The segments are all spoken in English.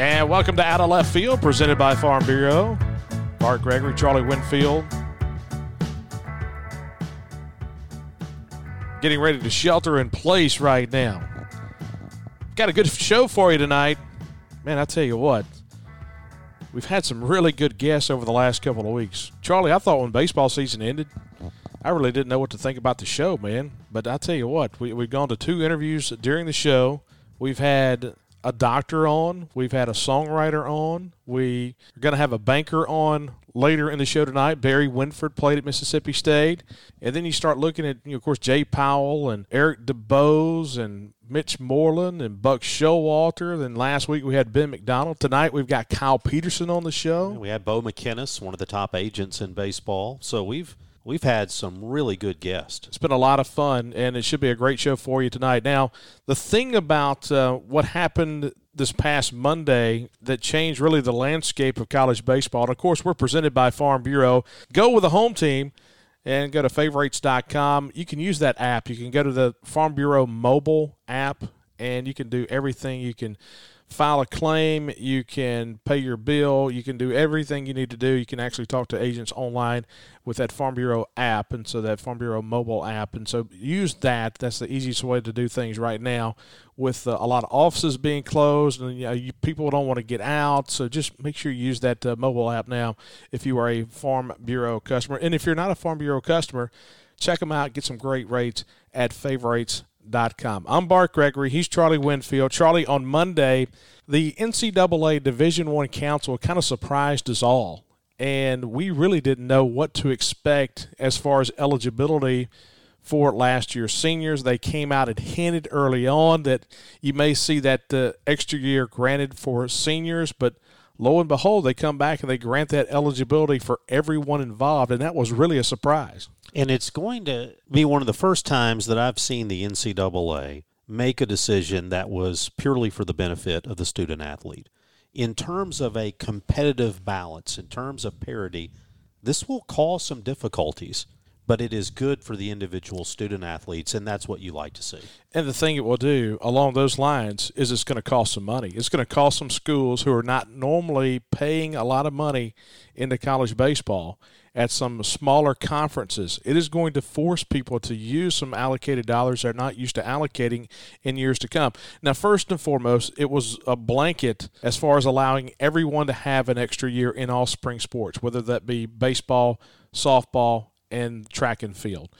And welcome to Out of Left Field, presented by Farm Bureau. Bart Gregory, Charlie Winfield. Getting ready to shelter in place right now. Got a good show for you tonight. Man, I tell you what, we've had some really good guests over the last couple of weeks. Charlie, I thought when baseball season ended, I really didn't know what to think about the show, man. But I tell you what, we, we've gone to two interviews during the show. We've had a doctor on. We've had a songwriter on. We are going to have a banker on later in the show tonight. Barry Winford played at Mississippi State. And then you start looking at, you know, of course, Jay Powell and Eric DuBose and Mitch Moreland and Buck Showalter. Then last week we had Ben McDonald. Tonight we've got Kyle Peterson on the show. We had Bo McKinnis, one of the top agents in baseball. So we've we've had some really good guests. It's been a lot of fun, and it should be a great show for you tonight. Now, the thing about uh, what happened this past Monday that changed really the landscape of college baseball, and of course, we're presented by Farm Bureau. Go with the home team and go to favorites.com. You can use that app. You can go to the Farm Bureau mobile app, and you can do everything. You can file a claim, you can pay your bill, you can do everything you need to do. You can actually talk to agents online with that Farm Bureau app, and so that Farm Bureau mobile app. And so use that. That's the easiest way to do things right now with uh, a lot of offices being closed and you know, you, people don't want to get out. So just make sure you use that uh, mobile app now if you are a Farm Bureau customer. And if you're not a Farm Bureau customer, check them out, get some great rates at favorites Com. I'm Bart Gregory. He's Charlie Winfield. Charlie, on Monday, the NCAA Division One Council kind of surprised us all, and we really didn't know what to expect as far as eligibility for last year's seniors. They came out and hinted early on that you may see that uh, extra year granted for seniors, but lo and behold, they come back and they grant that eligibility for everyone involved, and that was really a surprise. And it's going to be one of the first times that I've seen the NCAA make a decision that was purely for the benefit of the student athlete. In terms of a competitive balance, in terms of parity, this will cause some difficulties, but it is good for the individual student athletes, and that's what you like to see. And the thing it will do along those lines is it's going to cost some money. It's going to cost some schools who are not normally paying a lot of money into college baseball at some smaller conferences. It is going to force people to use some allocated dollars they're not used to allocating in years to come. Now, first and foremost, it was a blanket as far as allowing everyone to have an extra year in all spring sports, whether that be baseball, softball, and track and field.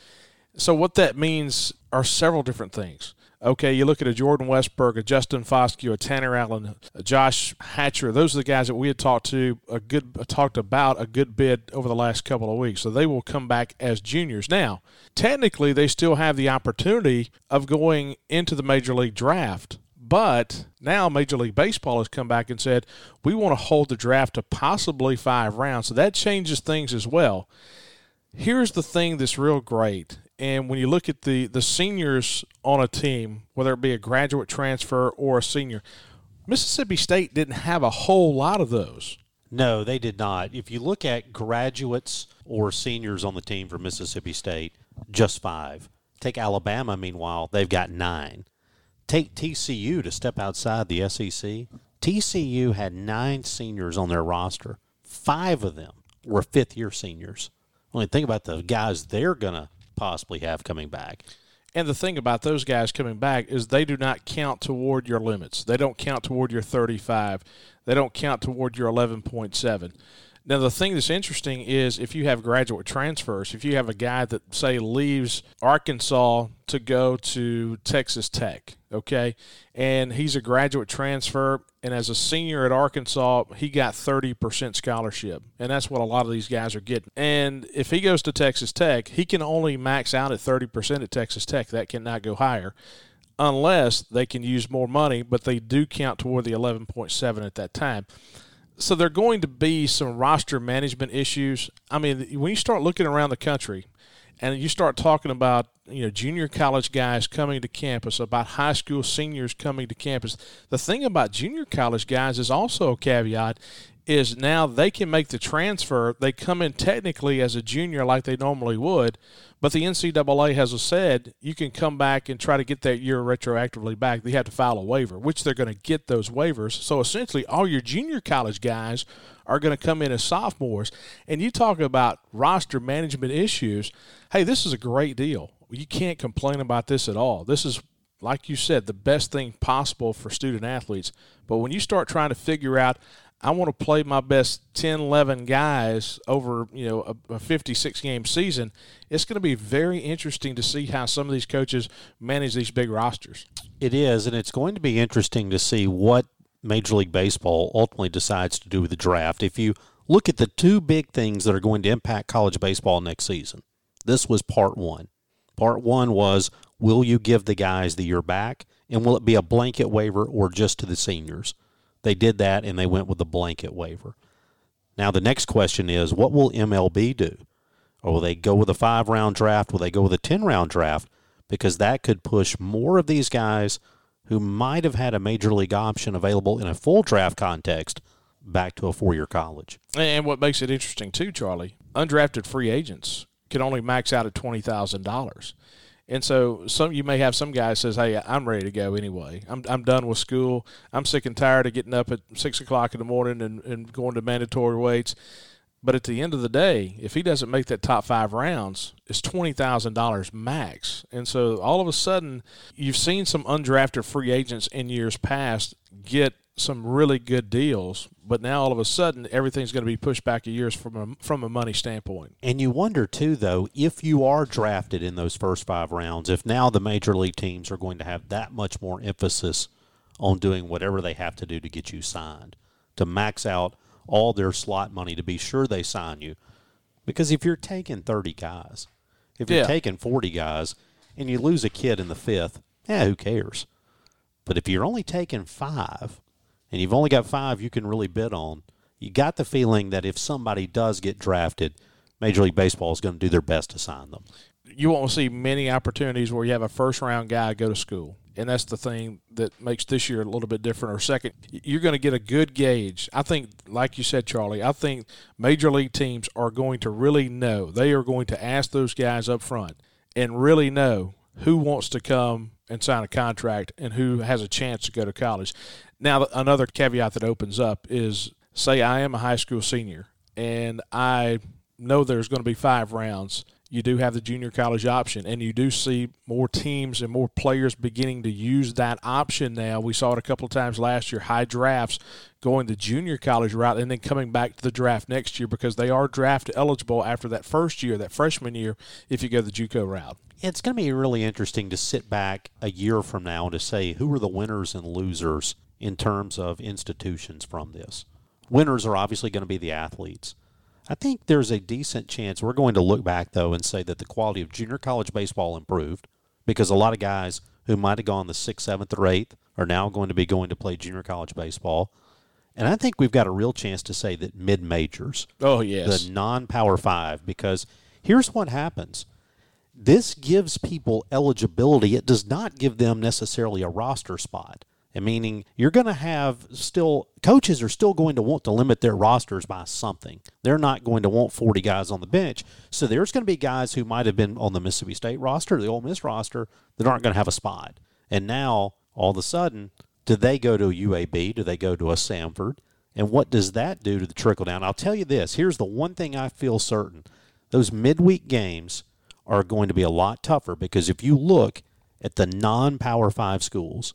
So, what that means are several different things. Okay, you look at a Jordan Westburg, a Justin Foscue, a Tanner Allen, a Josh Hatcher. Those are the guys that we had talked to a good talked about a good bit over the last couple of weeks. So they will come back as juniors. Now, technically, they still have the opportunity of going into the major league draft. But now Major League Baseball has come back and said we want to hold the draft to possibly five rounds. So that changes things as well. Here's the thing that's real great and when you look at the the seniors on a team, whether it be a graduate transfer or a senior, Mississippi State didn't have a whole lot of those. No, they did not. If you look at graduates or seniors on the team for Mississippi State, just five. Take Alabama, meanwhile, they've got nine. Take TCU to step outside the SEC. TCU had nine seniors on their roster. Five of them were fifth year seniors. Only think about the guys they're going to possibly have coming back. And the thing about those guys coming back is they do not count toward your limits. They don't count toward your 35. They don't count toward your 11.7. Now, the thing that's interesting is if you have graduate transfers, if you have a guy that, say, leaves Arkansas to go to Texas Tech, okay, and he's a graduate transfer, and as a senior at Arkansas, he got 30% scholarship, and that's what a lot of these guys are getting. And if he goes to Texas Tech, he can only max out at 30% at Texas Tech. That cannot go higher unless they can use more money, but they do count toward the 11.7 at that time so there are going to be some roster management issues. I mean, when you start looking around the country and you start talking about you know junior college guys coming to campus, about high school seniors coming to campus, the thing about junior college guys is also a caveat is now they can make the transfer. They come in technically as a junior like they normally would, but the NCAA has said you can come back and try to get that year retroactively back. They have to file a waiver, which they're going to get those waivers. So essentially, all your junior college guys are going to come in as sophomores. And you talk about roster management issues. Hey, this is a great deal. You can't complain about this at all. This is like you said, the best thing possible for student athletes. But when you start trying to figure out I want to play my best 10, 11 guys over, you know, a, a 56 game season. It's going to be very interesting to see how some of these coaches manage these big rosters. It is, and it's going to be interesting to see what Major League Baseball ultimately decides to do with the draft. If you look at the two big things that are going to impact college baseball next season, this was part one. Part one was will you give the guys the year back, and will it be a blanket waiver or just to the seniors? They did that and they went with the blanket waiver. Now, the next question is what will MLB do? Or will they go with a five round draft? Will they go with a 10 round draft? Because that could push more of these guys who might have had a major league option available in a full draft context back to a four year college. And what makes it interesting, too, Charlie, undrafted free agents can only max out at $20,000. And so some you may have some guy says, "Hey, I'm ready to go anyway. I'm I'm done with school. I'm sick and tired of getting up at six o'clock in the morning and, and going to mandatory weights." But at the end of the day, if he doesn't make that top five rounds, it's twenty thousand dollars max. And so all of a sudden, you've seen some undrafted free agents in years past get some really good deals, but now all of a sudden everything's going to be pushed back a years from a, from a money standpoint. And you wonder too, though, if you are drafted in those first five rounds, if now the major league teams are going to have that much more emphasis on doing whatever they have to do to get you signed, to max out all their slot money to be sure they sign you. Because if you're taking 30 guys, if you're yeah. taking 40 guys, and you lose a kid in the fifth, yeah, who cares? But if you're only taking five, and you've only got five you can really bid on, you got the feeling that if somebody does get drafted, Major League Baseball is going to do their best to sign them. You won't see many opportunities where you have a first round guy go to school. And that's the thing that makes this year a little bit different. Or second, you're going to get a good gauge. I think, like you said, Charlie, I think major league teams are going to really know. They are going to ask those guys up front and really know who wants to come and sign a contract and who has a chance to go to college. Now, another caveat that opens up is say I am a high school senior and I know there's going to be five rounds. You do have the junior college option, and you do see more teams and more players beginning to use that option now. We saw it a couple of times last year, high drafts going the junior college route and then coming back to the draft next year because they are draft eligible after that first year, that freshman year, if you go the JUCO route. It's going to be really interesting to sit back a year from now and to say who are the winners and losers in terms of institutions from this. Winners are obviously going to be the athletes. I think there's a decent chance we're going to look back, though, and say that the quality of junior college baseball improved because a lot of guys who might have gone the sixth, seventh, or eighth are now going to be going to play junior college baseball. And I think we've got a real chance to say that mid majors, oh yes, the non power five, because here's what happens. This gives people eligibility. It does not give them necessarily a roster spot. And meaning you're going to have still coaches are still going to want to limit their rosters by something. They're not going to want 40 guys on the bench. So there's going to be guys who might have been on the Mississippi State roster, the Ole Miss roster, that aren't going to have a spot. And now all of a sudden, do they go to a UAB? Do they go to a Samford? And what does that do to the trickle down? I'll tell you this. Here's the one thing I feel certain. Those midweek games are going to be a lot tougher because if you look at the non-power 5 schools,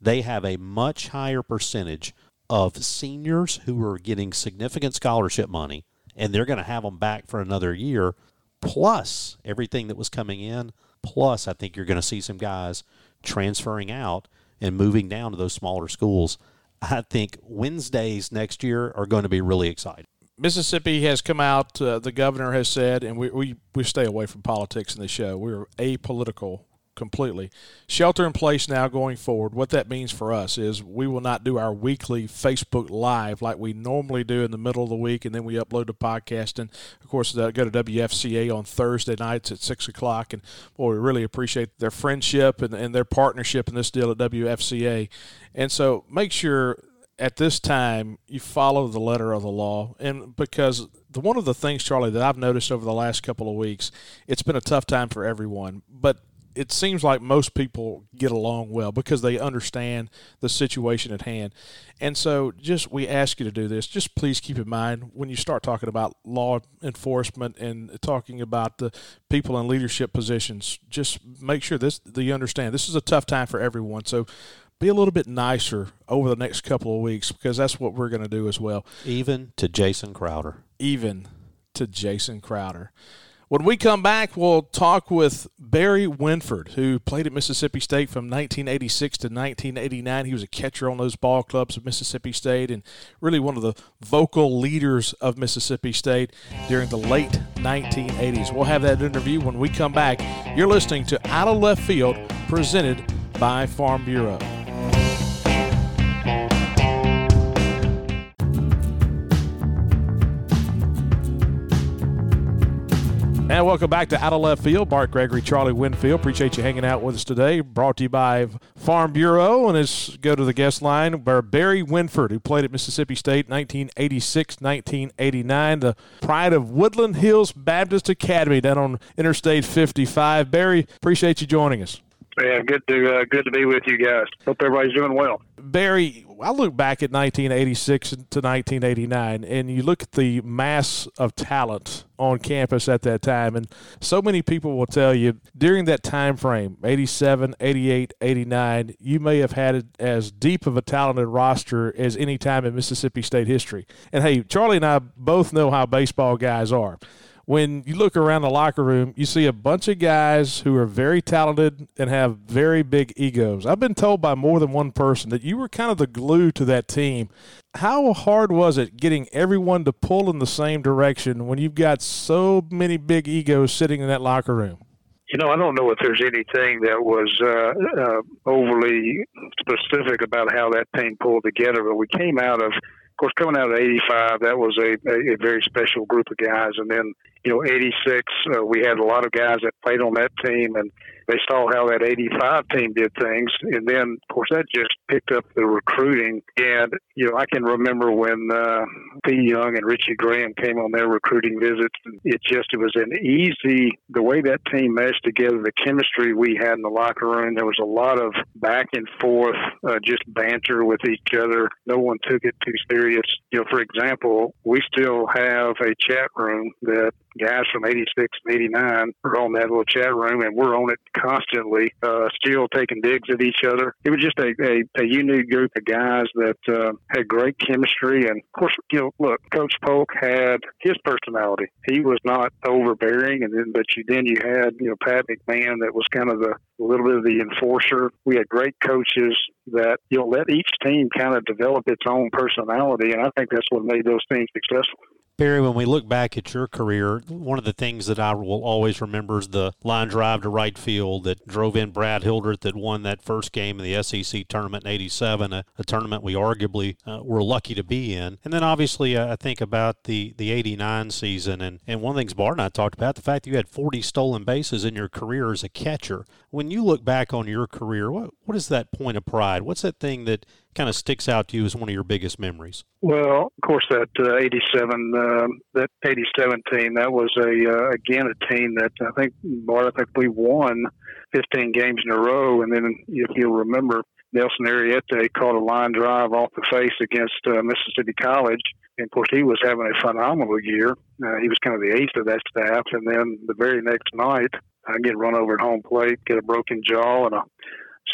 they have a much higher percentage of seniors who are getting significant scholarship money, and they're going to have them back for another year, plus everything that was coming in. Plus, I think you're going to see some guys transferring out and moving down to those smaller schools. I think Wednesdays next year are going to be really exciting. Mississippi has come out, uh, the governor has said, and we, we, we stay away from politics in the show. We're apolitical completely. Shelter in place now going forward. What that means for us is we will not do our weekly Facebook Live like we normally do in the middle of the week, and then we upload the podcast. And of course, go to WFCA on Thursday nights at six o'clock. And boy, we really appreciate their friendship and, and their partnership in this deal at WFCA. And so make sure at this time you follow the letter of the law, and because the one of the things, Charlie, that I've noticed over the last couple of weeks, it's been a tough time for everyone, but it seems like most people get along well because they understand the situation at hand. And so, just we ask you to do this. Just please keep in mind when you start talking about law enforcement and talking about the people in leadership positions. Just make sure this that you understand this is a tough time for everyone. So. Be a little bit nicer over the next couple of weeks because that's what we're going to do as well. Even to Jason Crowder. Even to Jason Crowder. When we come back, we'll talk with Barry Winford, who played at Mississippi State from 1986 to 1989. He was a catcher on those ball clubs of Mississippi State and really one of the vocal leaders of Mississippi State during the late 1980s. We'll have that interview when we come back. You're listening to Out of Left Field, presented by Farm Bureau. And welcome back to Out of Left Field. Bart Gregory, Charlie Winfield. Appreciate you hanging out with us today. Brought to you by Farm Bureau. And let's go to the guest line where Barry Winford, who played at Mississippi State 1986 1989, the pride of Woodland Hills Baptist Academy down on Interstate 55. Barry, appreciate you joining us. Yeah, good to uh, good to be with you guys. Hope everybody's doing well. Barry, I look back at 1986 to 1989, and you look at the mass of talent on campus at that time, and so many people will tell you during that time frame, 87, 88, 89, you may have had as deep of a talented roster as any time in Mississippi State history. And hey, Charlie and I both know how baseball guys are when you look around the locker room, you see a bunch of guys who are very talented and have very big egos. I've been told by more than one person that you were kind of the glue to that team. How hard was it getting everyone to pull in the same direction when you've got so many big egos sitting in that locker room? You know, I don't know if there's anything that was uh, uh, overly specific about how that team pulled together, but we came out of of course, coming out of '85, that was a, a, a very special group of guys. And then, you know, '86, uh, we had a lot of guys that played on that team, and they saw how that 85 team did things. And then, of course, that just picked up the recruiting. And, you know, I can remember when uh, P. Young and Richie Graham came on their recruiting visits. It just, it was an easy, the way that team meshed together, the chemistry we had in the locker room, there was a lot of back and forth, uh, just banter with each other. No one took it too serious. You know, for example, we still have a chat room that guys from 86 and 89 are on that little chat room, and we're on it constantly, uh, still taking digs at each other. It was just a, a, a unique group of guys that uh, had great chemistry. And of course, you know, look, Coach Polk had his personality. He was not overbearing, and then but you then you had you know Pat McMahon that was kind of the a little bit of the enforcer. We had great coaches that you know let each team kind of develop its own personality, and I think that's what made those teams successful. Barry, when we look back at your career, one of the things that I will always remember is the line drive to right field that drove in Brad Hildreth that won that first game in the SEC tournament in 87, a, a tournament we arguably uh, were lucky to be in. And then obviously uh, I think about the, the 89 season, and, and one of the things Bart and I talked about, the fact that you had 40 stolen bases in your career as a catcher. When you look back on your career, what, what is that point of pride? What's that thing that kind of sticks out to you as one of your biggest memories? Well, of course, that uh, '87, uh, that '87 team, that was a uh, again a team that I think, Bart, I think we won 15 games in a row, and then if you'll remember, Nelson Arrieta caught a line drive off the face against uh, Mississippi College. And of course, he was having a phenomenal year. Uh, he was kind of the ace of that staff. And then the very next night, I get run over at home plate, get a broken jaw and a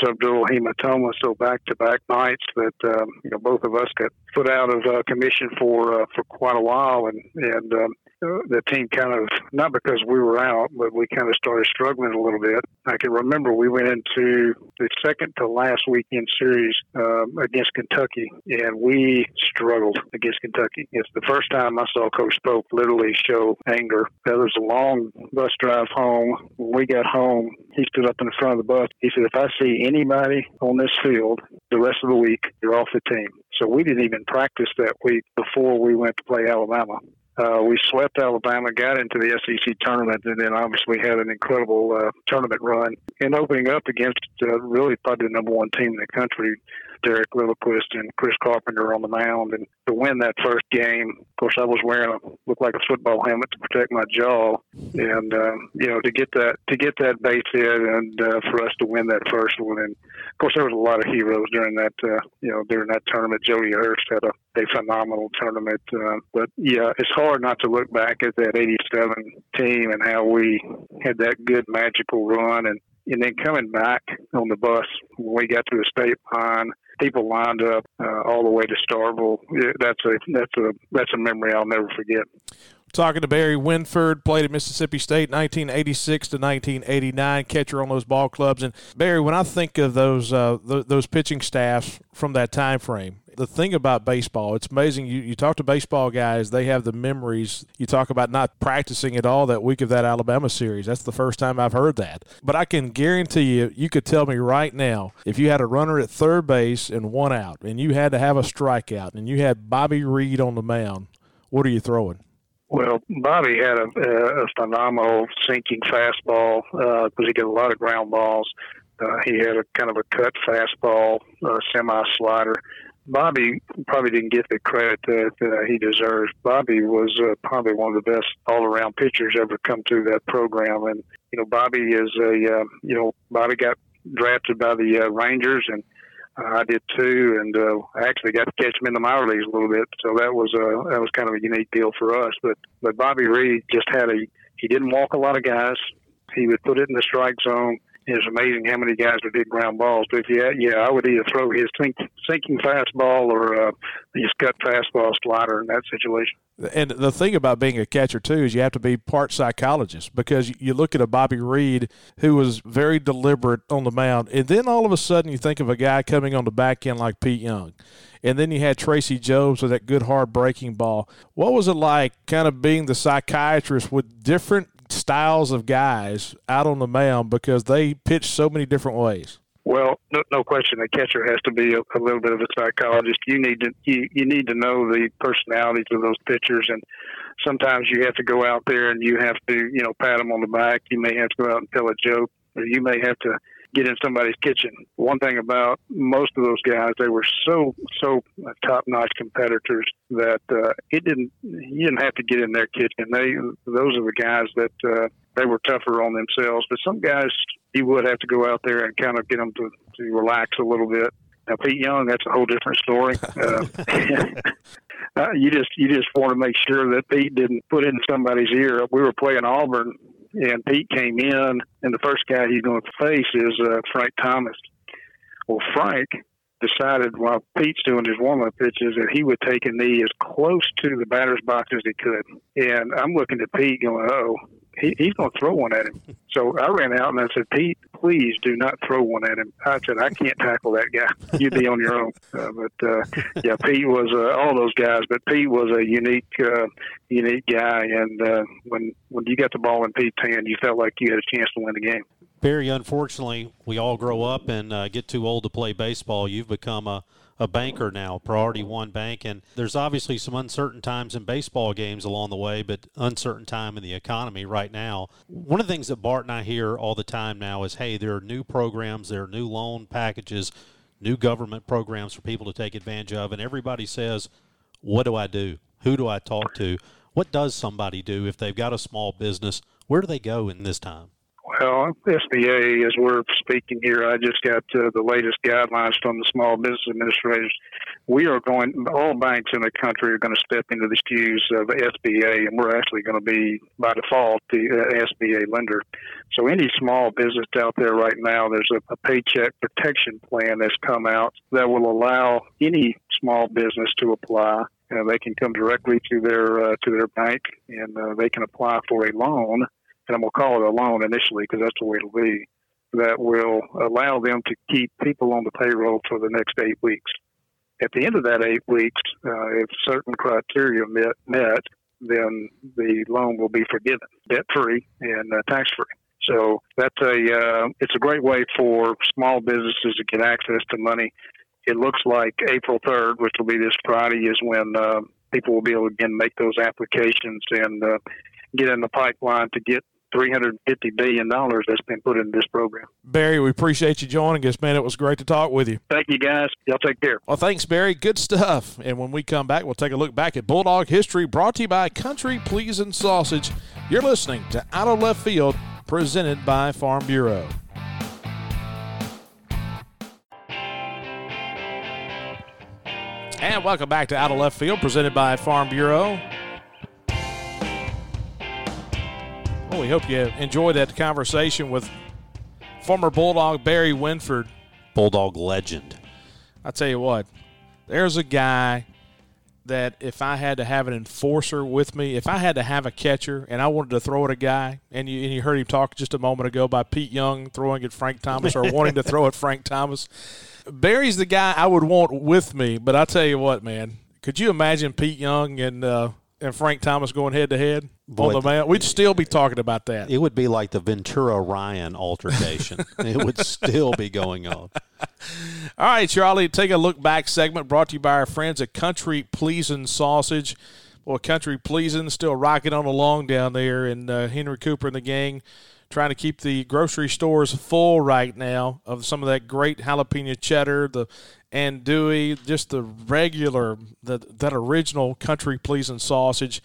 subdural hematoma. So back to back nights that um, you know both of us got put out of uh, commission for uh, for quite a while, and and um, the team kind of not because we were out, but we kind of started struggling a little bit. I can remember we went into the second to last weekend series um, against Kentucky, and we struggled against Kentucky. It's the first time I saw Coach Polk literally show anger. There was a long bus drive home. When we got home, he stood up in the front of the bus. He said, "If I see anybody on this field the rest of the week, you're off the team." So we didn't even practice that week before we went to play Alabama uh, we swept Alabama, got into the SEC tournament, and then obviously had an incredible uh, tournament run. And opening up against uh, really probably the number one team in the country, Derek Lilliquist and Chris Carpenter on the mound, and to win that first game, of course, I was wearing a looked like a football helmet to protect my jaw, and uh, you know to get that to get that base hit, and uh, for us to win that first one, and of course there was a lot of heroes during that uh, you know during that tournament. Jody Hurst had a, a phenomenal tournament, uh, but yeah, it's hard not to look back at that '87 team and how we had that good magical run and and then coming back on the bus when we got to the state line, people lined up uh, all the way to Starkville. That's a that's a that's a memory I'll never forget. Talking to Barry Winford, played at Mississippi State 1986 to 1989, catcher on those ball clubs. And Barry, when I think of those uh, th- those pitching staffs from that time frame, the thing about baseball, it's amazing. You, you talk to baseball guys, they have the memories. You talk about not practicing at all that week of that Alabama series. That's the first time I've heard that. But I can guarantee you, you could tell me right now, if you had a runner at third base and one out, and you had to have a strikeout, and you had Bobby Reed on the mound, what are you throwing? Well, Bobby had a, a phenomenal sinking fastball because uh, he got a lot of ground balls. Uh, he had a kind of a cut fastball, uh, semi slider. Bobby probably didn't get the credit that, that he deserves. Bobby was uh, probably one of the best all-around pitchers ever come through that program, and you know Bobby is a uh, you know Bobby got drafted by the uh, Rangers, and uh, I did too, and uh, I actually got to catch him in the minor leagues a little bit, so that was uh, that was kind of a unique deal for us. But but Bobby Reed just had a he didn't walk a lot of guys. He would put it in the strike zone it's amazing how many guys would hit ground balls. But yeah, yeah, I would either throw his sink, sinking fastball or uh, his cut fastball slider in that situation. And the thing about being a catcher too is you have to be part psychologist because you look at a Bobby Reed who was very deliberate on the mound, and then all of a sudden you think of a guy coming on the back end like Pete Young, and then you had Tracy Jobs with that good hard breaking ball. What was it like, kind of being the psychiatrist with different styles of guys out on the mound because they pitch so many different ways? Well, no, no question. The catcher has to be a, a little bit of a psychologist. You need to you, you need to know the personalities of those pitchers, and sometimes you have to go out there and you have to you know pat them on the back. You may have to go out and tell a joke, or you may have to get in somebody's kitchen. One thing about most of those guys, they were so so top notch competitors that uh, it didn't you didn't have to get in their kitchen. They those are the guys that uh, they were tougher on themselves. But some guys you would have to go out there and kind of get them to, to relax a little bit. Now Pete Young, that's a whole different story. Uh, uh, you just you just want to make sure that Pete didn't put in somebody's ear. We were playing Auburn and Pete came in, and the first guy he's going to face is uh, Frank Thomas. Well, Frank decided while Pete's doing his warm up pitches that he would take a knee as close to the batter's box as he could. And I'm looking at Pete going, oh, he, he's going to throw one at him. So I ran out and I said, Pete, please do not throw one at him. I said, I can't tackle that guy. You'd be on your own. Uh, but uh, yeah, Pete was uh, all those guys, but Pete was a unique, uh, unique guy. And uh, when when you got the ball in Pete's hand, you felt like you had a chance to win the game. Barry, unfortunately, we all grow up and uh, get too old to play baseball. You've become a a banker now, Priority One Bank, and there's obviously some uncertain times in baseball games along the way, but uncertain time in the economy right now. One of the things that Bart and I hear all the time now is, hey, there are new programs, there are new loan packages, new government programs for people to take advantage of, and everybody says, what do I do? Who do I talk to? What does somebody do if they've got a small business? Where do they go in this time? Well, SBA, as we're speaking here, I just got uh, the latest guidelines from the Small Business Administrators. We are going, all banks in the country are going to step into the shoes of SBA, and we're actually going to be, by default, the uh, SBA lender. So, any small business out there right now, there's a, a paycheck protection plan that's come out that will allow any small business to apply. Uh, they can come directly to their uh, to their bank, and uh, they can apply for a loan and to call it a loan initially because that's the way it'll be, that will allow them to keep people on the payroll for the next eight weeks. At the end of that eight weeks, uh, if certain criteria met, met, then the loan will be forgiven, debt free and uh, tax free. So that's a uh, it's a great way for small businesses to get access to money. It looks like April 3rd, which will be this Friday, is when uh, people will be able to again make those applications and uh, get in the pipeline to get 350 billion dollars that's been put into this program. Barry, we appreciate you joining us, man. It was great to talk with you. Thank you, guys. Y'all take care. Well, thanks, Barry. Good stuff. And when we come back, we'll take a look back at Bulldog history brought to you by Country Pleasing Sausage. You're listening to Out of Left Field, presented by Farm Bureau. And welcome back to Out of Left Field, presented by Farm Bureau. Well, we hope you enjoyed that conversation with former Bulldog Barry Winford. Bulldog legend. I tell you what, there's a guy that if I had to have an enforcer with me, if I had to have a catcher and I wanted to throw at a guy, and you, and you heard him talk just a moment ago by Pete Young throwing at Frank Thomas or wanting to throw at Frank Thomas, Barry's the guy I would want with me. But I tell you what, man, could you imagine Pete Young and uh, and Frank Thomas going head to head on the mound? We'd still be talking about that. It would be like the Ventura Ryan altercation. it would still be going on. All right, Charlie, take a look back segment brought to you by our friends at Country Pleasing Sausage. Boy, Country Pleasing still rocking on along down there, and uh, Henry Cooper and the gang trying to keep the grocery stores full right now of some of that great jalapeno cheddar, the andouille, just the regular, the, that original Country Pleasing sausage.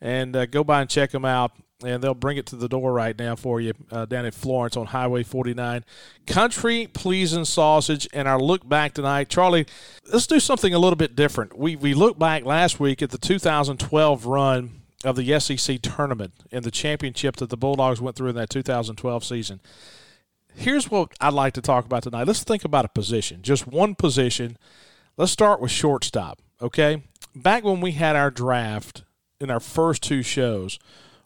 And uh, go by and check them out and they'll bring it to the door right now for you uh, down in Florence on Highway 49. Country pleasing sausage, and our look back tonight, Charlie. Let's do something a little bit different. We we looked back last week at the 2012 run of the SEC tournament and the championship that the Bulldogs went through in that 2012 season. Here's what I'd like to talk about tonight. Let's think about a position, just one position. Let's start with shortstop. Okay, back when we had our draft in our first two shows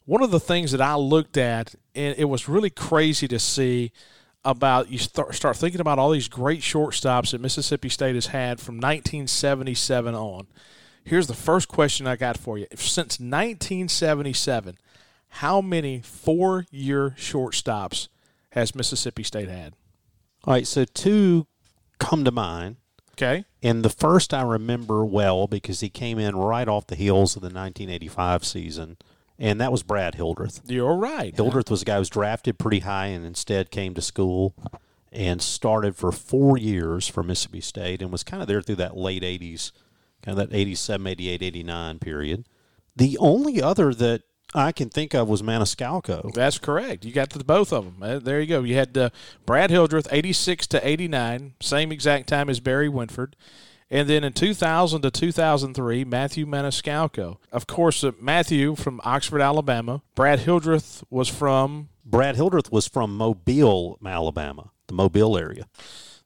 one of the things that I looked at, and it was really crazy to see about you start, start thinking about all these great shortstops that Mississippi State has had from 1977 on. Here's the first question I got for you. Since 1977, how many four year shortstops has Mississippi State had? All right, so two come to mind. Okay. And the first I remember well because he came in right off the heels of the 1985 season and that was Brad Hildreth. You're right. Hildreth was a guy who was drafted pretty high and instead came to school and started for four years for Mississippi State and was kind of there through that late 80s, kind of that 87, 88, 89 period. The only other that I can think of was Maniscalco. That's correct. You got the both of them. Uh, there you go. You had uh, Brad Hildreth, 86 to 89, same exact time as Barry Winford. And then in 2000 to 2003, Matthew Maniscalco. Of course, uh, Matthew from Oxford, Alabama. Brad Hildreth was from. Brad Hildreth was from Mobile, Alabama, the Mobile area.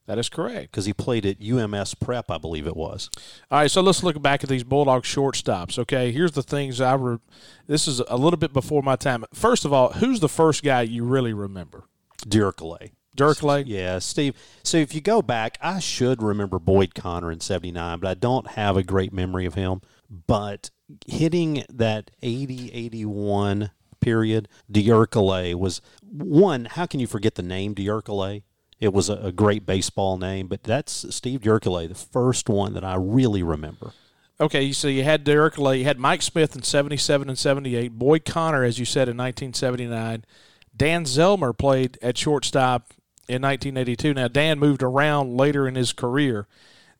That is correct. Because he played at UMS Prep, I believe it was. All right, so let's look back at these Bulldog shortstops. Okay, here's the things I. Re- this is a little bit before my time. First of all, who's the first guy you really remember? Dierkele. Dirkley? Yeah, Steve. So if you go back, I should remember Boyd Connor in 79, but I don't have a great memory of him. But hitting that 80 81 period, Dierkele was one. How can you forget the name Dierkele? It was a, a great baseball name, but that's Steve Dierkele, the first one that I really remember. Okay, so you had Dierkele, you had Mike Smith in 77 and 78, Boyd Connor, as you said, in 1979. Dan Zelmer played at shortstop in 1982. Now, Dan moved around later in his career.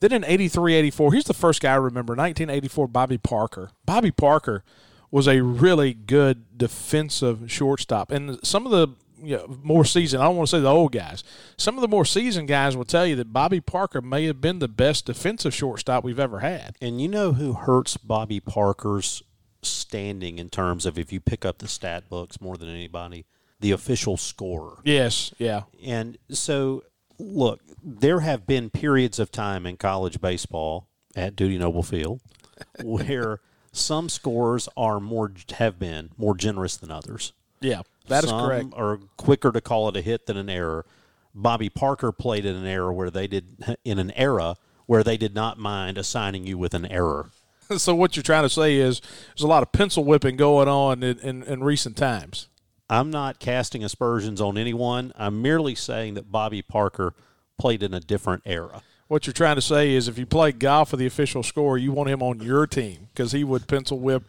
Then in 83 84, here's the first guy I remember 1984, Bobby Parker. Bobby Parker was a really good defensive shortstop. And some of the you know, more seasoned, I don't want to say the old guys, some of the more seasoned guys will tell you that Bobby Parker may have been the best defensive shortstop we've ever had. And you know who hurts Bobby Parker's standing in terms of if you pick up the stat books more than anybody? the official scorer. Yes, yeah. And so, look, there have been periods of time in college baseball at Dudy Noble Field where some scorers are more have been more generous than others. Yeah, that some is correct. Or quicker to call it a hit than an error. Bobby Parker played in an era where they did in an era where they did not mind assigning you with an error. So what you're trying to say is there's a lot of pencil whipping going on in, in, in recent times. I'm not casting aspersions on anyone. I'm merely saying that Bobby Parker played in a different era. What you're trying to say is if you play golf for the official score, you want him on your team because he would pencil whip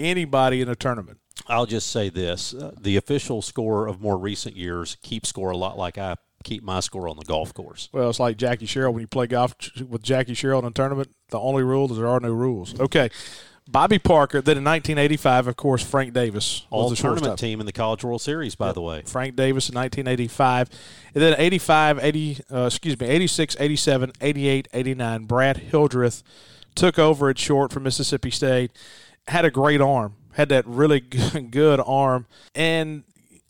anybody in a tournament. I'll just say this: uh, the official score of more recent years keeps score a lot like I keep my score on the golf course. Well, it's like Jackie Sherrill when you play golf with Jackie Sherrill in a tournament. The only rule is there are no rules. Okay. Bobby Parker. Then in 1985, of course, Frank Davis All was the tournament shortstop. team in the College World Series, by the way. Frank Davis in 1985. And then 85, 80, uh, excuse me, 86, 87, 88, 89. Brad Hildreth took over at short for Mississippi State. Had a great arm. Had that really good, arm. And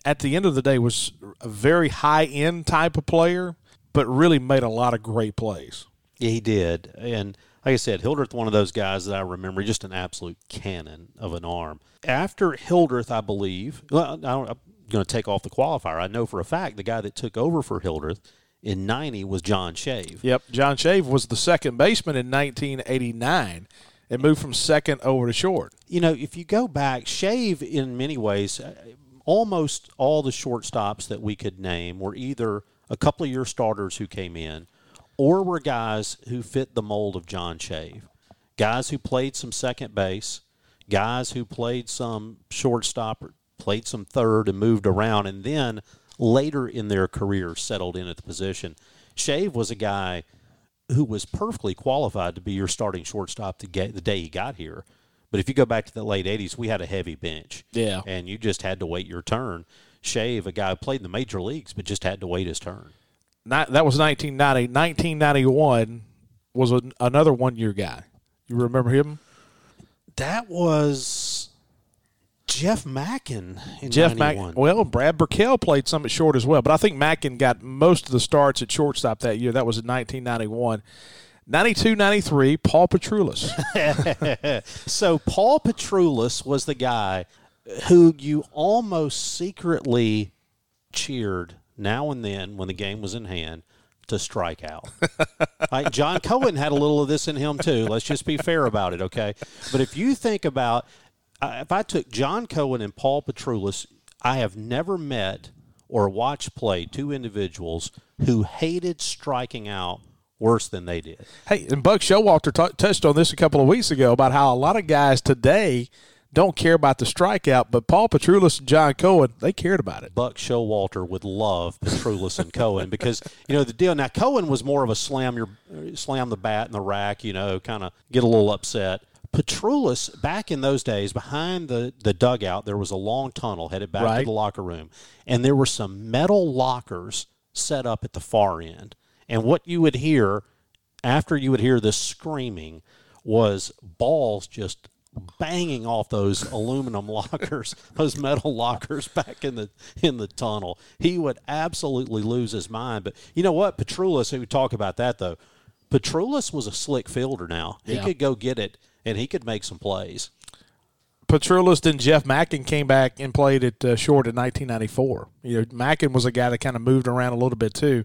at the end of the day was a very high end type of player, but really made a lot of great plays. Yeah, he did. And like I said, Hildreth, one of those guys that I remember, just an absolute cannon of an arm. After Hildreth, I believe, well, I don't, I'm going to take off the qualifier. I know for a fact the guy that took over for Hildreth in 90 was John Shave. Yep, John Shave was the second baseman in 1989 and moved from second over to short. You know, if you go back, Shave, in many ways, uh, almost all the shortstops that we could name were either a couple of year starters who came in or were guys who fit the mold of John Shave. Guys who played some second base, guys who played some shortstop, played some third and moved around, and then later in their career settled in at the position. Shave was a guy who was perfectly qualified to be your starting shortstop the, ga- the day he got here. But if you go back to the late 80s, we had a heavy bench. Yeah. And you just had to wait your turn. Shave, a guy who played in the major leagues, but just had to wait his turn. Not, that was 1990. 1991 was a, another one year guy. You remember him? That was Jeff Mackin in Jeff 91. Mack. Well, Brad Burkell played some at short as well, but I think Mackin got most of the starts at shortstop that year. That was in 1991. 92 93, Paul Petrulis. so Paul Petrulis was the guy who you almost secretly cheered now and then when the game was in hand to strike out. John Cohen had a little of this in him too. Let's just be fair about it, okay? But if you think about if I took John Cohen and Paul Petrulis, I have never met or watched play two individuals who hated striking out worse than they did. hey, and Buck Showalter t- touched on this a couple of weeks ago about how a lot of guys today don't care about the strikeout, but Paul Petrulis and John Cohen, they cared about it. Buck Showalter would love Petrulis and Cohen because you know the deal. Now Cohen was more of a slam your slam the bat in the rack, you know, kind of get a little upset. Petrulis back in those days behind the the dugout there was a long tunnel headed back Right. to the locker room, and there were some metal lockers set up at the far end. And what you would hear after you would hear this screaming was balls just banging off those aluminum lockers, those metal lockers back in the in the tunnel. He would absolutely lose his mind. But you know what, Petrulis, who talk about that though, Petrulis was a slick fielder. Now he Yeah. could go get it and he could make some plays. Petrulis then Jeff Mackin came back and played at uh, short in 1994. You know, Mackin was a guy that kind of moved around a little bit too.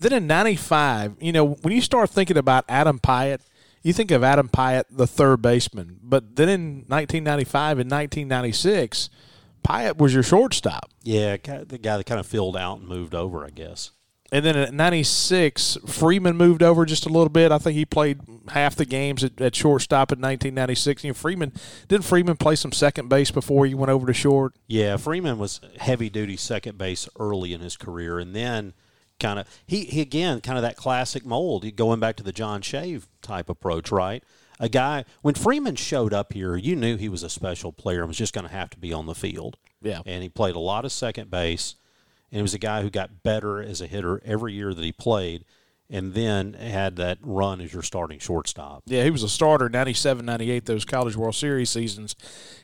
Then in 95, you know, when you start thinking about Adam Piatt, you think of Adam Piatt, the third baseman. But then in 1995 and 1996, Piatt was your shortstop. Yeah, the guy that kind of filled out and moved over, I guess. And then at 96, Freeman moved over just a little bit. I think he played half the games at, at shortstop in 1996. You know, Freeman, didn't Freeman play some second base before he went over to short? Yeah, Freeman was heavy duty second base early in his career, and then kind of he, he again kind of that classic mold, going back to the John Shave type approach, right? A guy when Freeman showed up here, you knew he was a special player and was just going to have to be on the field. Yeah. and he played a lot of second base, and he was a guy who got better as a hitter every year that he played, and then had that run as your starting shortstop. Yeah, he was a starter 97, 98, those College World Series seasons.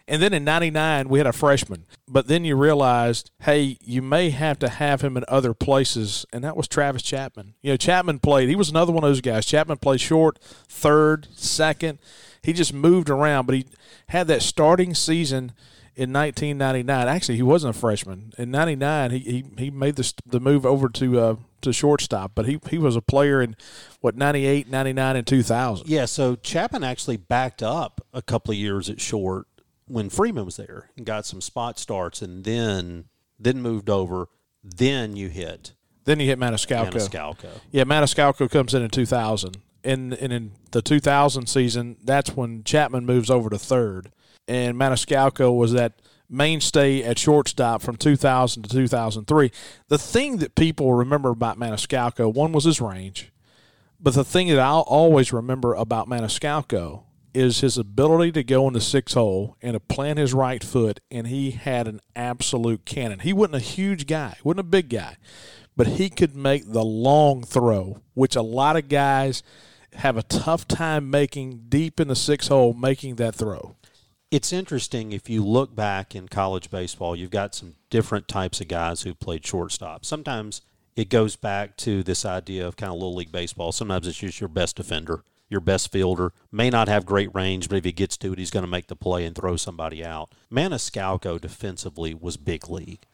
And then in 99, we had a freshman. But then you realized, hey, you may have to have him in other places. And that was Travis Chapman. You know, Chapman played, he was another one of those guys. Chapman played short, third, second. He just moved around, but he had that starting season in 1999. Actually, he wasn't a freshman. In 99, he, he, he made the, the move over to uh, to shortstop, but he, he was a player in, what, 98, 99, and 2000. Yeah, so Chapman actually backed up a couple of years at short when Freeman was there and got some spot starts, and then then moved over. Then you hit Then you hit Maniscalco. Maniscalco. Yeah, Maniscalco comes in in 2000. And, and in the 2000 season, that's when Chapman moves over to third. And Maniscalco was that mainstay at shortstop from 2000 to 2003. The thing that people remember about Maniscalco, one was his range, but the thing that I'll always remember about Maniscalco is his ability to go in the six hole and to plant his right foot, and he had an absolute cannon. He wasn't a huge guy, wasn't a big guy, but he could make the long throw, which a lot of guys have a tough time making deep in the six hole, making that throw. It's interesting if you look back in college baseball, you've got some different types of guys who played shortstop. Sometimes it goes back to this idea of kind of little league baseball. Sometimes it's just your best defender your best fielder. May not have great range, but if he gets to it, he's going to make the play and throw somebody out. Maniscalco defensively was big league.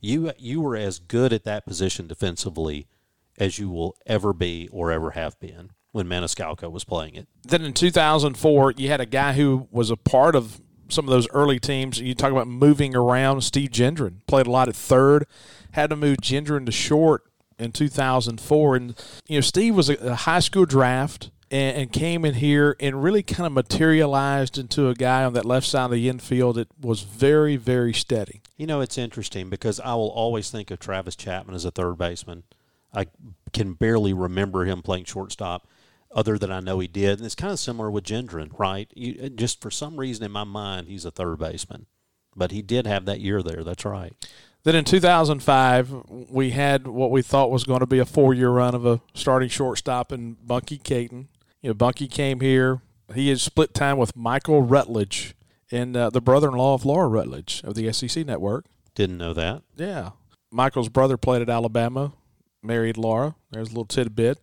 You you were as good at that position defensively as you will ever be or ever have been when Maniscalco was playing it. Then in 2004, you had a guy who was a part of some of those early teams. You talk about moving around. Steve Gendron played a lot at third, had to move Gendron to short in 2004. And, you know, Steve was a, high school draft and, and, came in here and really kind of materialized into a guy on that left side of the infield that was very, very steady. You know, it's interesting because I will always think of Travis Chapman as a third baseman. I can barely remember him playing shortstop, other than I know he did. And it's kind of similar with Gendron, right? You, just for some reason in my mind, he's a third baseman, but he did have that year there. That's right. Then in 2005, we had what we thought was going to be a four-year run of a starting shortstop in Bunky Caton. You know, Bunky came here. He had split time with Michael Rutledge and uh, the brother-in-law of Laura Rutledge of the SEC Network. Didn't know that. Yeah, Michael's brother played at Alabama, married Laura. There's a little tidbit.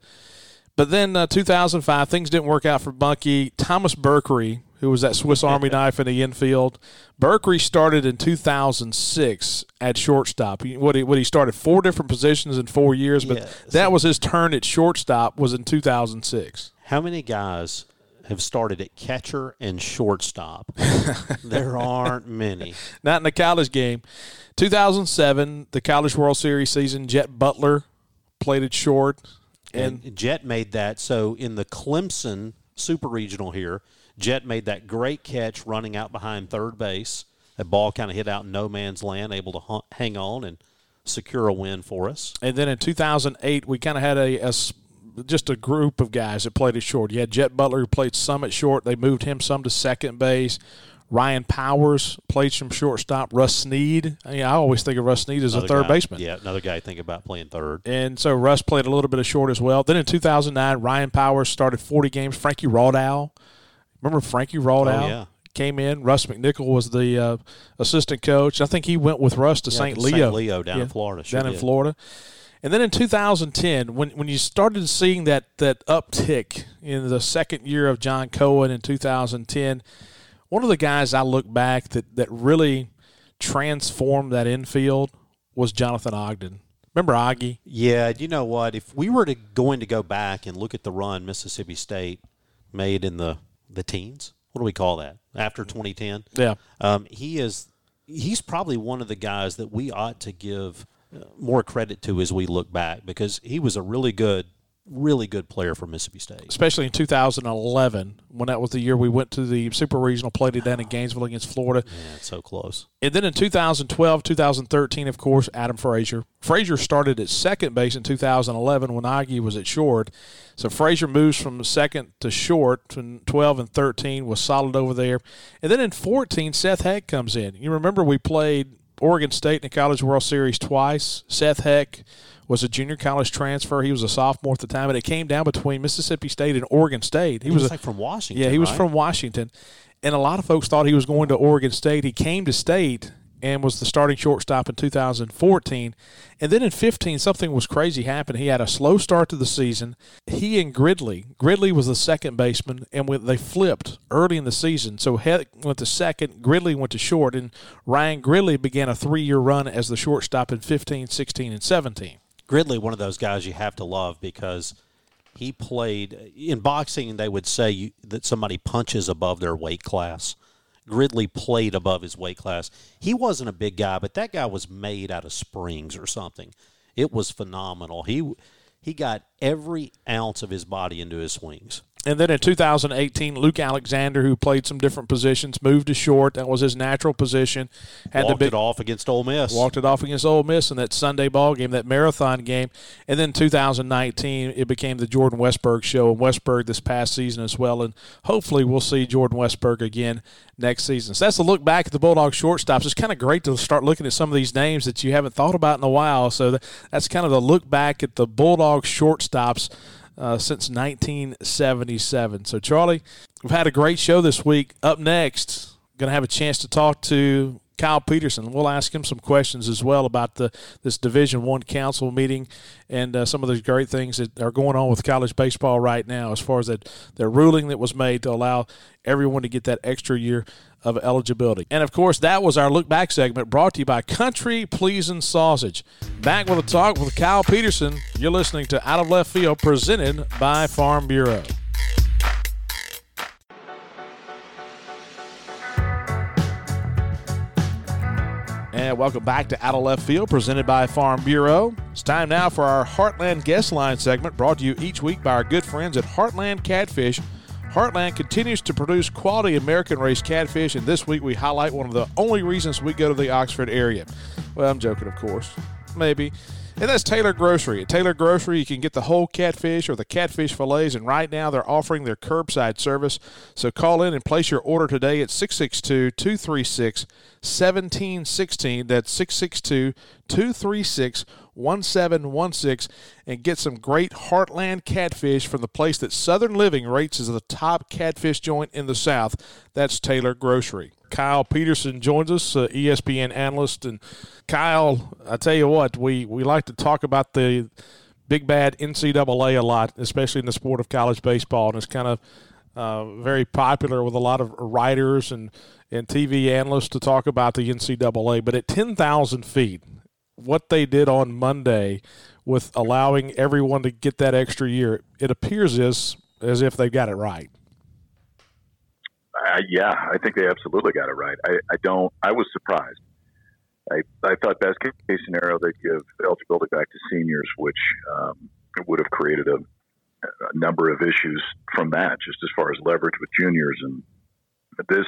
But then uh, 2005, things didn't work out for Bunky. Thomas Berkery, who was that Swiss Army knife in the infield, Berkery started in 2006 at shortstop. What he, what he started four different positions in four years, but yeah, that was his turn at shortstop was in 2006. How many guys have started at catcher and shortstop? there aren't many. Not in the college game. 2007, the College World Series season, Jet Butler played at short. And, and Jet made that. So in the Clemson Super Regional here, Jet made that great catch running out behind third base. A ball kind of hit out in no man's land, able to hang on and secure a win for us. And then in 2008, we kind of had a, a just a group of guys that played at short. You had Jet Butler who played some at short. They moved him some to second base. Ryan Powers played some shortstop. Russ Snead. I, mean, I always think of Russ Snead as another a third guy, baseman. Yeah, another guy I think about playing third. And so Russ played a little bit of short as well. Then in 2009, Ryan Powers started 40 games. Frankie Rawdow. Remember Frankie Rawdow? Oh, yeah. Came in. Russ McNichol was the uh, assistant coach. I think he went with Russ to yeah, St. Leo. St. Leo down yeah, in Florida. Sure down did. in Florida. And then in 2010, when when you started seeing that that uptick in the second year of John Cohen in 2010, one of the guys I look back that that really transformed that infield was Jonathan Ogden. Remember Oggy? Yeah, you know what? If we were to going to go back and look at the run Mississippi State made in the the teens, what do we call that? After 2010, yeah, um, he is he's probably one of the guys that we ought to give more credit to as we look back because he was a really good really good player for Mississippi State. Especially in 2011, when that was the year we went to the Super Regional, played it down in Gainesville against Florida. Yeah, so close. And then in 2012, 2013, of course, Adam Frazier. Frazier started at second base in 2011 when Oggy was at short. So Frazier moves from second to short in 12 and 13, was solid over there. And then in 14, Seth Heck comes in. You remember we played Oregon State in the College World Series twice. Seth Heck was a junior college transfer. He was a sophomore at the time, and it came down between Mississippi State and Oregon State. He, he was, was a, like from Washington. Yeah, he was right? from Washington, and a lot of folks thought he was going to Oregon State. He came to State and was the starting shortstop in 2014. And then in 15, something was crazy happened. He had a slow start to the season. He and Gridley, Gridley was the second baseman, and they flipped early in the season. So Heck went to second, Gridley went to short, and Ryan Gridley began a three year run as the shortstop in 15, 16, and 17. Gridley, one of those guys you have to love because he played in boxing. They would say you, that somebody punches above their weight class. Gridley played above his weight class. He wasn't a big guy, but that guy was made out of springs or something. It was phenomenal. He he got every ounce of his body into his swings. And then in 2018, Luke Alexander, who played some different positions, moved to short. That was his natural position. Had walked it off against Ole Miss. Walked it off against Ole Miss in that Sunday ball game, that marathon game. And then 2019, it became the Jordan Westburg show, and Westburg this past season as well. And hopefully, we'll see Jordan Westburg again next season. So that's a look back at the Bulldog shortstops. It's kind of great to start looking at some of these names that you haven't thought about in a while. So that's kind of the look back at the Bulldog shortstops uh, since 1977. So, Charlie, we've had a great show this week. Up next, going to have a chance to talk to Kyle Peterson. We'll ask him some questions as well about the this Division One Council meeting and uh, some of the great things that are going on with college baseball right now, as far as that the ruling that was made to allow everyone to get that extra year of eligibility. And of course, that was our look back segment brought to you by Country Pleasing Sausage. Back with a talk with Kyle Peterson. You're listening to Out of Left Field, presented by Farm Bureau. And welcome back to Out of Left Field, presented by Farm Bureau. It's time now for our Heartland Guest Line segment, brought to you each week by our good friends at Heartland Catfish Heartland continues to produce quality American raised catfish, and this week we highlight one of the only reasons we go to the Oxford area. Well, I'm joking, of course. Maybe. And that's Taylor Grocery. At Taylor Grocery, you can get the whole catfish or the catfish fillets, and right now they're offering their curbside service. So call in and place your order today at 662 236 1716. That's 662 236 1716 and get some great Heartland catfish from the place that Southern Living rates as the top catfish joint in the South. That's Taylor Grocery. Kyle Peterson joins us, uh, ESPN analyst. And Kyle, I tell you what, we, we like to talk about the big bad NCAA a lot, especially in the sport of college baseball. And it's kind of uh, very popular with a lot of writers and, and TV analysts to talk about the NCAA. But at 10,000 feet, what they did on Monday with allowing everyone to get that extra year, it appears as as if they got it right. Uh, yeah, I think they absolutely got it right. I, I don't. I was surprised. I, I thought best case scenario they'd give eligibility back to seniors, which um, would have created a, a number of issues from that, just as far as leverage with juniors. And this,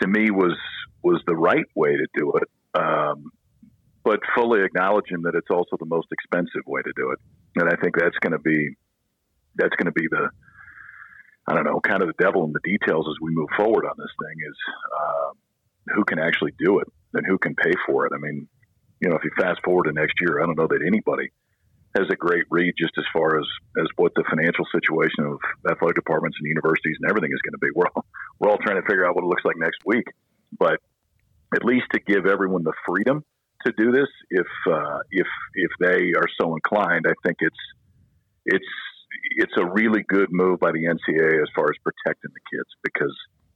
to me, was was the right way to do it. Um, but fully acknowledging that it's also the most expensive way to do it. And I think that's going to be that's going to be the I don't know, kind of the devil in the details as we move forward on this thing is uh, who can actually do it and who can pay for it. I mean, you know, if you fast forward to next year, I don't know that anybody has a great read just as far as as what the financial situation of athletic departments and universities and everything is going to be. We're all, we're all trying to figure out what it looks like next week, but at least to give everyone the freedom to do this if uh, if if they are so inclined. I think it's it's it's a really good move by the NCAA as far as protecting the kids because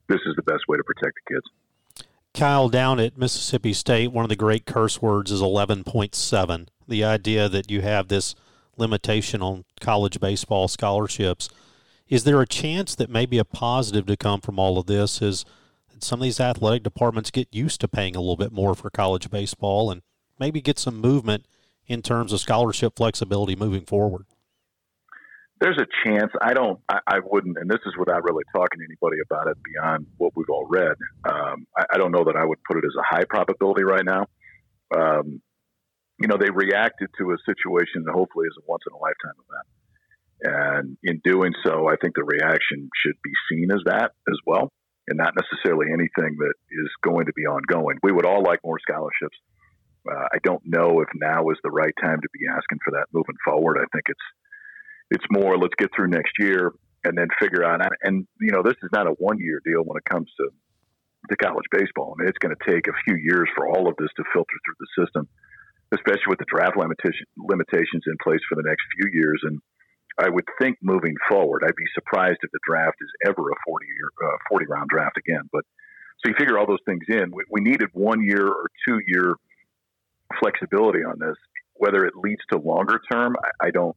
this is the best way to protect the kids. Kyle, down at Mississippi State, one of the great curse words is 11.7. The idea that you have this limitation on college baseball scholarships. Is there a chance that maybe a positive to come from all of this is – some of these athletic departments get used to paying a little bit more for college baseball and maybe get some movement in terms of scholarship flexibility moving forward? There's a chance. I don't. I, I wouldn't, and this is without really talking to anybody about it beyond what we've all read. Um, I, I, don't know that I would put it as a high probability right now. Um, you know, they reacted to a situation that hopefully is a once in a lifetime event. And in doing so, I think the reaction should be seen as that as well and not necessarily anything that is going to be ongoing. We would all like more scholarships. Uh, I don't know if now is the right time to be asking for that moving forward. I think it's it's more let's get through next year and then figure out. And you know, this is not a one year deal when it comes to to college baseball. I mean, it's going to take a few years for all of this to filter through the system, especially with the draft limitation, limitations in place for the next few years. And I would think moving forward, I'd be surprised if the draft is ever a 40 year, uh, 40 round draft again. But so you figure all those things in. We, we needed one year or two year flexibility on this. Whether it leads to longer term, I, I don't.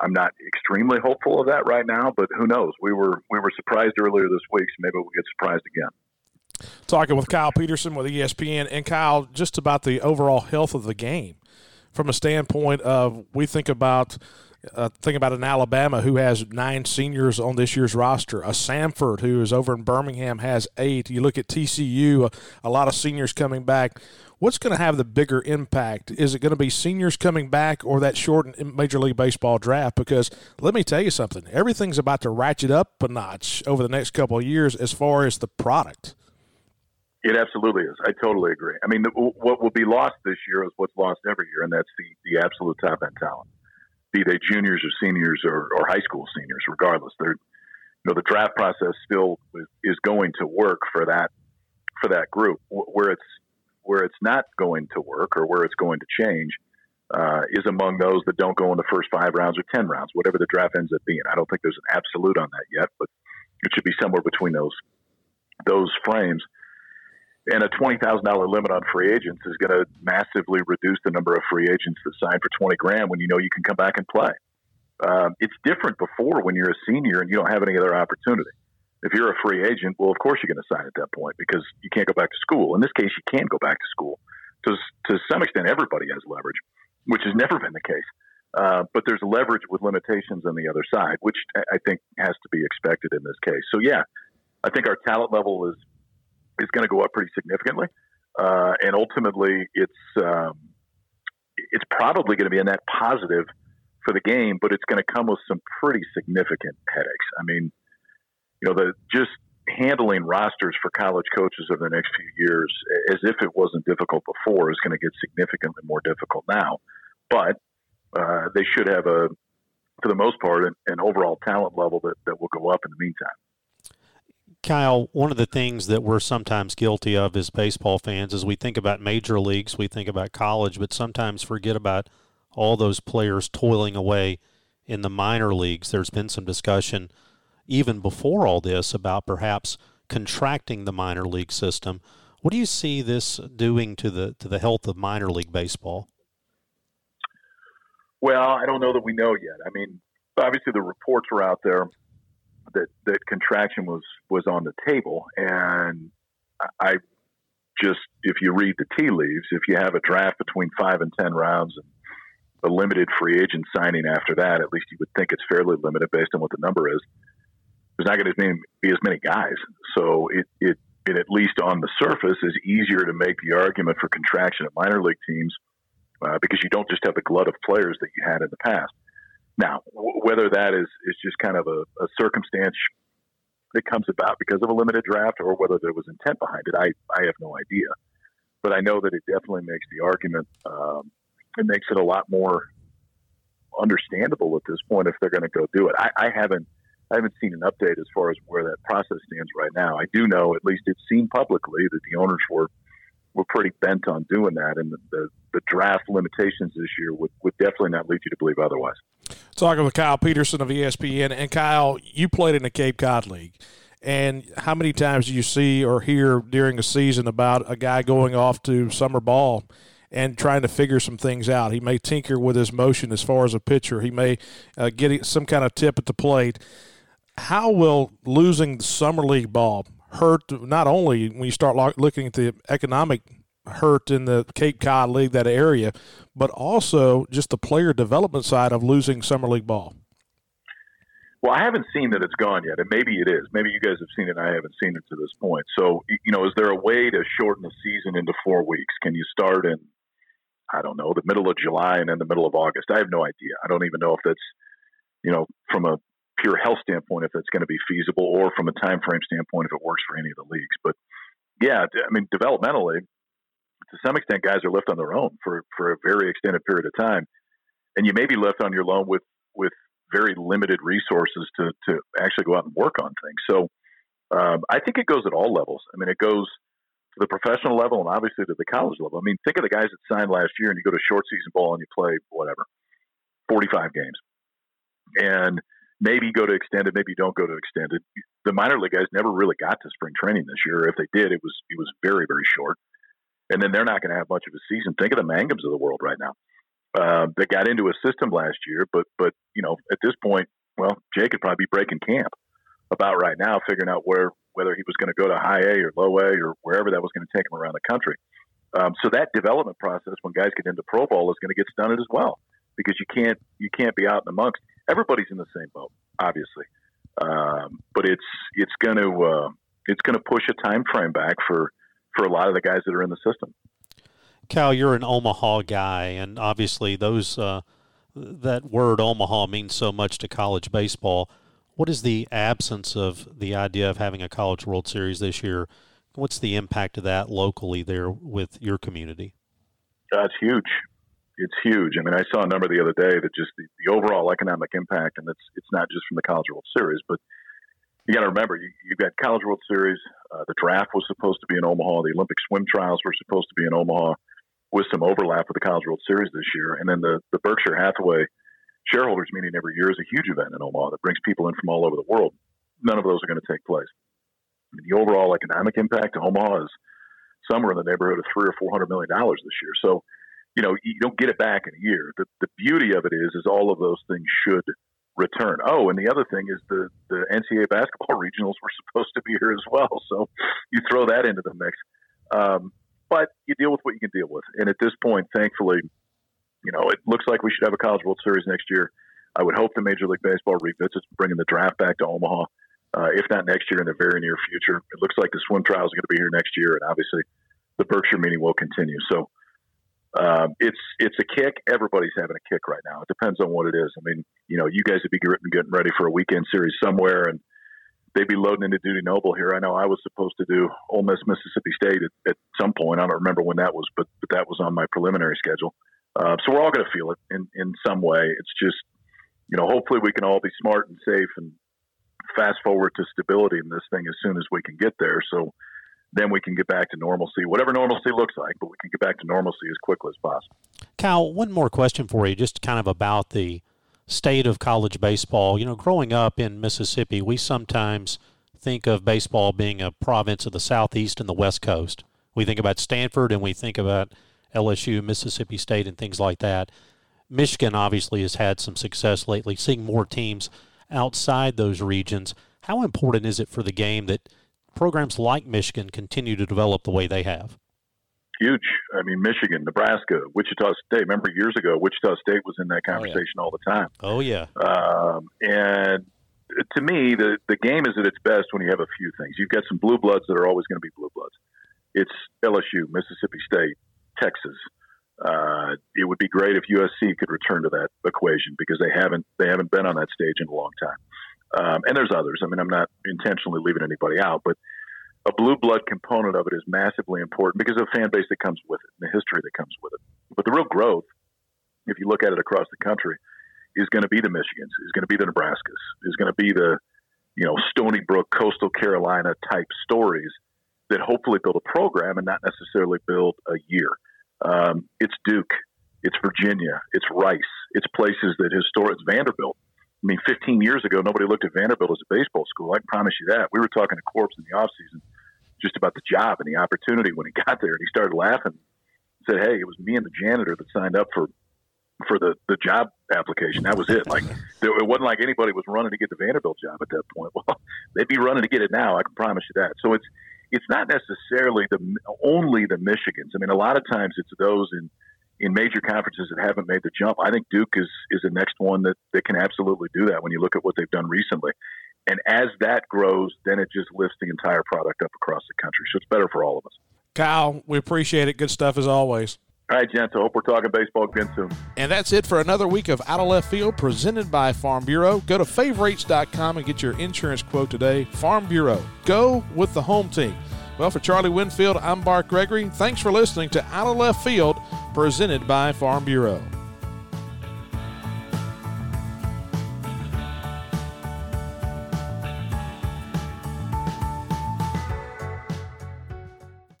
I'm not extremely hopeful of that right now, but who knows? We were we were surprised earlier this week, so maybe we'll get surprised again. Talking with Kyle Peterson with ESPN, and Kyle, just about the overall health of the game from a standpoint of we think about Uh, think about an Alabama who has nine seniors on this year's roster. A Samford who is over in Birmingham has eight. You look at TCU, a, a lot of seniors coming back. What's going to have the bigger impact? Is it going to be seniors coming back or that shortened Major League Baseball draft? Because let me tell you something, everything's about to ratchet up a notch over the next couple of years as far as the product. It absolutely is. I totally agree. I mean, the, what will be lost this year is what's lost every year, and that's the, the absolute top end talent, be they juniors or seniors or, or high school seniors, regardless. They're, you know, the draft process still is, going to work for that for that group. Where it's where it's not going to work or where it's going to change uh, is among those that don't go in the first five rounds or ten rounds, whatever the draft ends up being. I don't think there's an absolute on that yet, but it should be somewhere between those those frames and a twenty thousand dollar limit on free agents is going to massively reduce the number of free agents that sign for twenty grand when you know you can come back and play. Um, it's different before when you're a senior and you don't have any other opportunity. If you're a free agent, well, of course you're going to sign at that point because you can't go back to school. In this case, you can go back to school. To to some extent, everybody has leverage, which has never been the case. Uh, but there's leverage with limitations on the other side, which I think has to be expected in this case. So yeah, I think our talent level is is going to go up pretty significantly, uh, and ultimately, it's um, it's probably going to be a net positive for the game, but it's going to come with some pretty significant headaches. I mean, you know, the just handling rosters for college coaches over the next few years, as if it wasn't difficult before, is going to get significantly more difficult now. But uh, they should have a, for the most part, an, an overall talent level that, that will go up in the meantime. Kyle, one of the things that we're sometimes guilty of as baseball fans is we think about major leagues, we think about college, but sometimes forget about all those players toiling away in the minor leagues. There's been some discussion even before all this about perhaps contracting the minor league system. What do you see this doing to the to the health of minor league baseball? Well, I don't know that we know yet. I mean, obviously the reports are out there that that contraction was was on the table, and I just if you read the tea leaves, if you have a draft between five and ten rounds and a limited free agent signing after that, at least you would think it's fairly limited based on what the number is. There's not going to be as many guys, so it it it at least on the surface is easier to make the argument for contraction at minor league teams uh, because you don't just have the glut of players that you had in the past. Now, whether that is, is just kind of a, a, circumstance that comes about because of a limited draft or whether there was intent behind it, I, I have no idea. But I know that it definitely makes the argument, um, it makes it a lot more understandable at this point if they're going to go do it. I, I haven't. I haven't seen an update as far as where that process stands right now. I do know, at least it's seen publicly, that the owners were were pretty bent on doing that, and the, the, the draft limitations this year would, would definitely not lead you to believe otherwise. Talking with Kyle Peterson of ESPN, and Kyle, you played in the Cape Cod League. And how many times do you see or hear during a season about a guy going off to summer ball and trying to figure some things out? He may tinker with his motion as far as a pitcher. He may uh, get some kind of tip at the plate. How will losing the summer league ball hurt not only when you start looking at the economic hurt in the Cape Cod League, that area, but also just the player development side of losing summer league ball? Well, I haven't seen that it's gone yet, and maybe it is. Maybe you guys have seen it. And I haven't seen it to this point. So, you know, is there a way to shorten the season into four weeks? Can you start in, I don't know, the middle of July and then the middle of August? I have no idea. I don't even know if that's, you know, from a pure health standpoint, if that's going to be feasible, or from a time frame standpoint, if it works for any of the leagues. But yeah, I mean, developmentally, to some extent, guys are left on their own for for a very extended period of time, and you may be left on your own with with very limited resources to to actually go out and work on things. So um, I think it goes at all levels. I mean, it goes to the professional level and obviously to the college level. I mean, think of the guys that signed last year, and you go to short season ball and you play whatever, forty five games, and maybe go to extended, maybe don't go to extended. The minor league guys never really got to spring training this year. If they did, it was it was very very short and then they're not going to have much of a season. Think of the Mangums of the world right now. Uh, they got into a system last year, but but you know at this point, well, Jake could probably be breaking camp about right now, figuring out where whether he was going to go to high A or low A or wherever that was going to take him around the country. Um, so that development process, when guys get into pro ball, is going to get stunted as well. because you can't you can't be out in amongst everybody's in the same boat, obviously. Um, but it's it's going to uh, it's going to push a time frame back for for a lot of the guys that are in the system. Cal, you're an Omaha guy, and obviously those uh, that word Omaha means so much to college baseball. What is the absence of the idea of having a College World Series this year? What's the impact of that locally there with your community? That's huge. It's huge. I mean, I saw a number the other day that just the, the overall economic impact, and it's it's not just from the College World Series, but you got to remember you, you've got College World Series. Uh, the draft was supposed to be in Omaha. The Olympic swim trials were supposed to be in Omaha, with some overlap with the College World Series this year. And then the the Berkshire Hathaway shareholders meeting every year is a huge event in Omaha that brings people in from all over the world. None of those are going to take place. I mean, the overall economic impact to Omaha is somewhere in the neighborhood of three or four hundred million dollars this year. So, you know, you don't get it back in a year. The the beauty of it is, is all of those things should return. Oh, and the other thing is the the NCAA basketball regionals were supposed to be here as well. So you throw that into the mix. Um, but you deal with what you can deal with. And at this point, thankfully, you know, it looks like we should have a College World Series next year. I would hope the Major League Baseball revisits bringing the draft back to Omaha. Uh, if not next year, in the very near future. It looks like the swim trials are going to be here next year, and obviously the Berkshire meeting will continue. So um, it's it's a kick. Everybody's having a kick right now. It depends on what it is. I mean, you know, you guys would be getting ready for a weekend series somewhere, and they'd be loading into Dudy Noble here. I know I was supposed to do Ole Miss Mississippi State at, at some point. I don't remember when that was, but but that was on my preliminary schedule. Uh, so we're all going to feel it in in some way. It's just you know, hopefully we can all be smart and safe and fast forward to stability in this thing as soon as we can get there. So then we can get back to normalcy, whatever normalcy looks like, but we can get back to normalcy as quickly as possible. Cal, one more question for you, just kind of about the state of college baseball. You know, growing up in Mississippi, we sometimes think of baseball being a province of the Southeast and the West Coast. We think about Stanford and we think about LSU, Mississippi State, and things like that. Michigan obviously has had some success lately, seeing more teams outside those regions. How important is it for the game that programs like Michigan continue to develop the way they have? Huge. I mean, Michigan, Nebraska, Wichita State. Remember years ago, Wichita State was in that conversation oh, yeah. all the time. Oh yeah. Um, and to me, the the game is at its best when you have a few things. You've got some blue bloods that are always going to be blue bloods. It's LSU, Mississippi State, Texas. Uh, it would be great if USC could return to that equation because they haven't they haven't been on that stage in a long time. Um, and there's others. I mean, I'm not intentionally leaving anybody out, but a blue blood component of it is massively important because of the fan base that comes with it and the history that comes with it. But the real growth, if you look at it across the country, is going to be the Michigans, is going to be the Nebraskas, is going to be the you know Stony Brook, Coastal Carolina type stories that hopefully build a program and not necessarily build a year. Um, it's Duke, it's Virginia, it's Rice, it's places that historic. It's Vanderbilt. I mean, 15 years ago, nobody looked at Vanderbilt as a baseball school. I can promise you that. We were talking to Corpse in the offseason just about the job and the opportunity when he got there, and he started laughing. Said, "Hey, it was me and the janitor that signed up for for the the job application. That was it. Like there, it wasn't like anybody was running to get the Vanderbilt job at that point. Well, they'd be running to get it now. I can promise you that. So it's it's not necessarily the only the Michigans. I mean, a lot of times it's those in in major conferences that haven't made the jump. I think Duke is is the next one that that can absolutely do that when you look at what they've done recently. And as that grows, then it just lifts the entire product up across the country. So it's better for all of us. Kyle, we appreciate it. Good stuff as always. All right, gents. I hope we're talking baseball again soon. And that's it for another week of Out of Left Field presented by Farm Bureau. Go to favorites.com and get your insurance quote today. Farm Bureau. Go with the home team. Well, for Charlie Winfield, I'm Bart Gregory. Thanks for listening to Out of Left Field, presented by Farm Bureau.